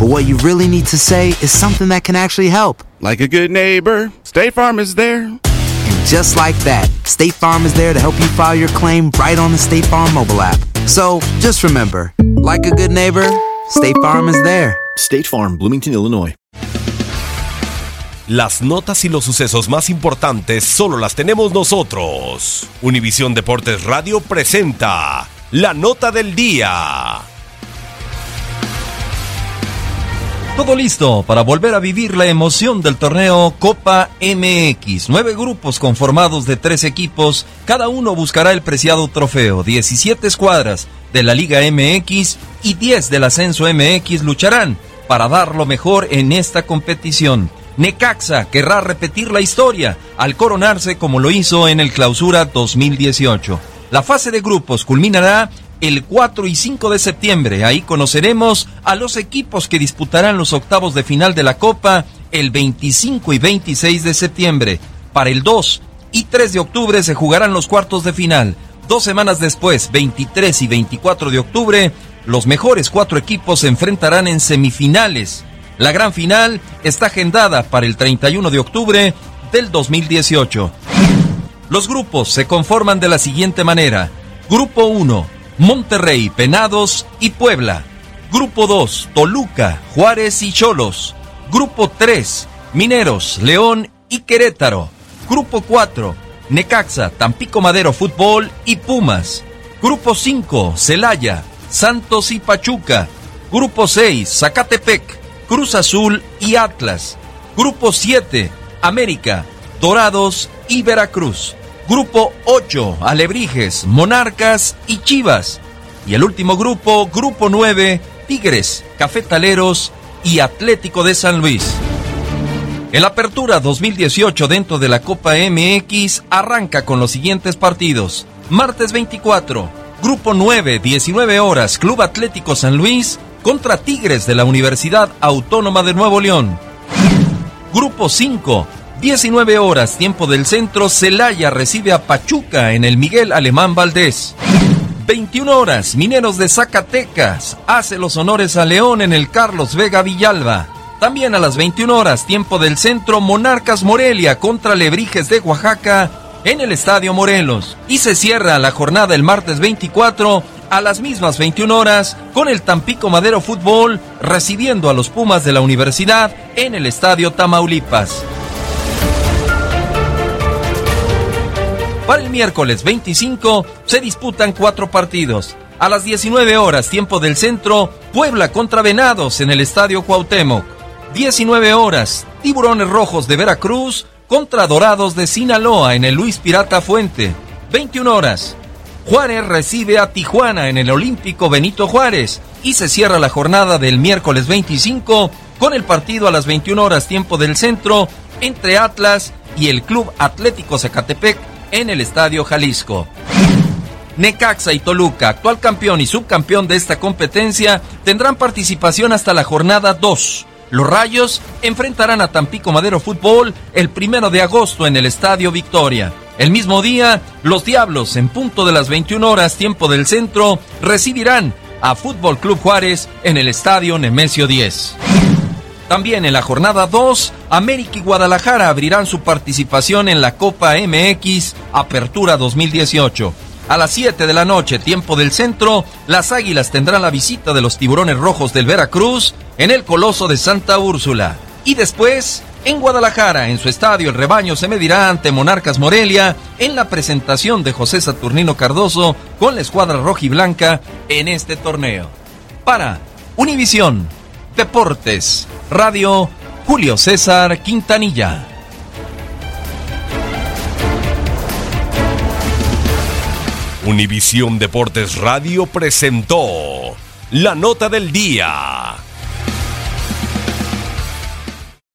but what you really need to say is something that can actually help. Like a good neighbor, State Farm is there. And just like that, State Farm is there to help you file your claim right on the State Farm mobile app. So just remember, like a good neighbor, State Farm is there. State Farm, Bloomington, Illinois. Las notas y los sucesos más importantes solo las tenemos nosotros. Univisión Deportes Radio presenta la nota del día. Todo listo para volver a vivir la emoción del torneo Copa MX. Nueve grupos conformados de tres equipos, cada uno buscará el preciado trofeo. 17 escuadras de la Liga MX y 10 del Ascenso MX lucharán para dar lo mejor en esta competición. Necaxa querrá repetir la historia al coronarse como lo hizo en el Clausura 2018. La fase de grupos culminará el 4 y 5 de septiembre. Ahí conoceremos a los equipos que disputarán los octavos de final de la Copa el 25 y 26 de septiembre. Para el 2 y 3 de octubre se jugarán los cuartos de final. Dos semanas después, 23 y 24 de octubre, los mejores cuatro equipos se enfrentarán en semifinales. La gran final está agendada para el 31 de octubre del 2018. Los grupos se conforman de la siguiente manera. Grupo 1, Monterrey, Penados y Puebla. Grupo 2, Toluca, Juárez y Cholos. Grupo 3, Mineros, León y Querétaro. Grupo 4, Necaxa, Tampico Madero Fútbol y Pumas. Grupo 5, Celaya, Santos y Pachuca. Grupo 6, Zacatepec, Cruz Azul y Atlas. Grupo 7, América, Dorados y Veracruz. Grupo 8, Alebrijes, Monarcas y Chivas. Y el último grupo, Grupo 9, Tigres, Cafetaleros y Atlético de San Luis. El Apertura 2018 dentro de la Copa MX arranca con los siguientes partidos. Martes 24, Grupo 9, 19 horas, Club Atlético San Luis contra Tigres de la Universidad Autónoma de Nuevo León. Grupo 5, 19 horas, tiempo del centro, Celaya recibe a Pachuca en el Miguel Alemán Valdés. 21 horas, Mineros de Zacatecas hace los honores a León en el Carlos Vega Villalba. También a las 21 horas, tiempo del centro, Monarcas Morelia contra Lebrijes de Oaxaca en el Estadio Morelos. Y se cierra la jornada el martes 24 a las mismas 21 horas con el Tampico Madero Fútbol recibiendo a los Pumas de la Universidad en el Estadio Tamaulipas. Para el miércoles 25 se disputan cuatro partidos. A las 19 horas, tiempo del centro, Puebla contra Venados en el Estadio Cuauhtémoc. 19 horas, Tiburones Rojos de Veracruz contra Dorados de Sinaloa en el Luis Pirata Fuente. 21 horas, Juárez recibe a Tijuana en el Olímpico Benito Juárez y se cierra la jornada del miércoles 25 con el partido a las 21 horas tiempo del centro entre Atlas y el Club Atlético Zacatepec en el Estadio Jalisco. Necaxa y Toluca, actual campeón y subcampeón de esta competencia, tendrán participación hasta la jornada 2. Los Rayos enfrentarán a Tampico Madero Fútbol el primero de agosto en el Estadio Victoria. El mismo día, los Diablos, en punto de las 21 horas, tiempo del centro, recibirán a Fútbol Club Juárez en el Estadio Nemesio 10. También en la jornada 2, América y Guadalajara abrirán su participación en la Copa MX Apertura 2018. A las 7 de la noche, tiempo del centro, las Águilas tendrán la visita de los Tiburones Rojos del Veracruz en el Coloso de Santa Úrsula. Y después, en Guadalajara, en su estadio, el rebaño se medirá ante Monarcas Morelia en la presentación de José Saturnino Cardoso con la escuadra roja y blanca en este torneo. Para Univisión Deportes, Radio Julio César Quintanilla. Univisión Deportes Radio presentó la nota del día.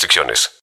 restricciones.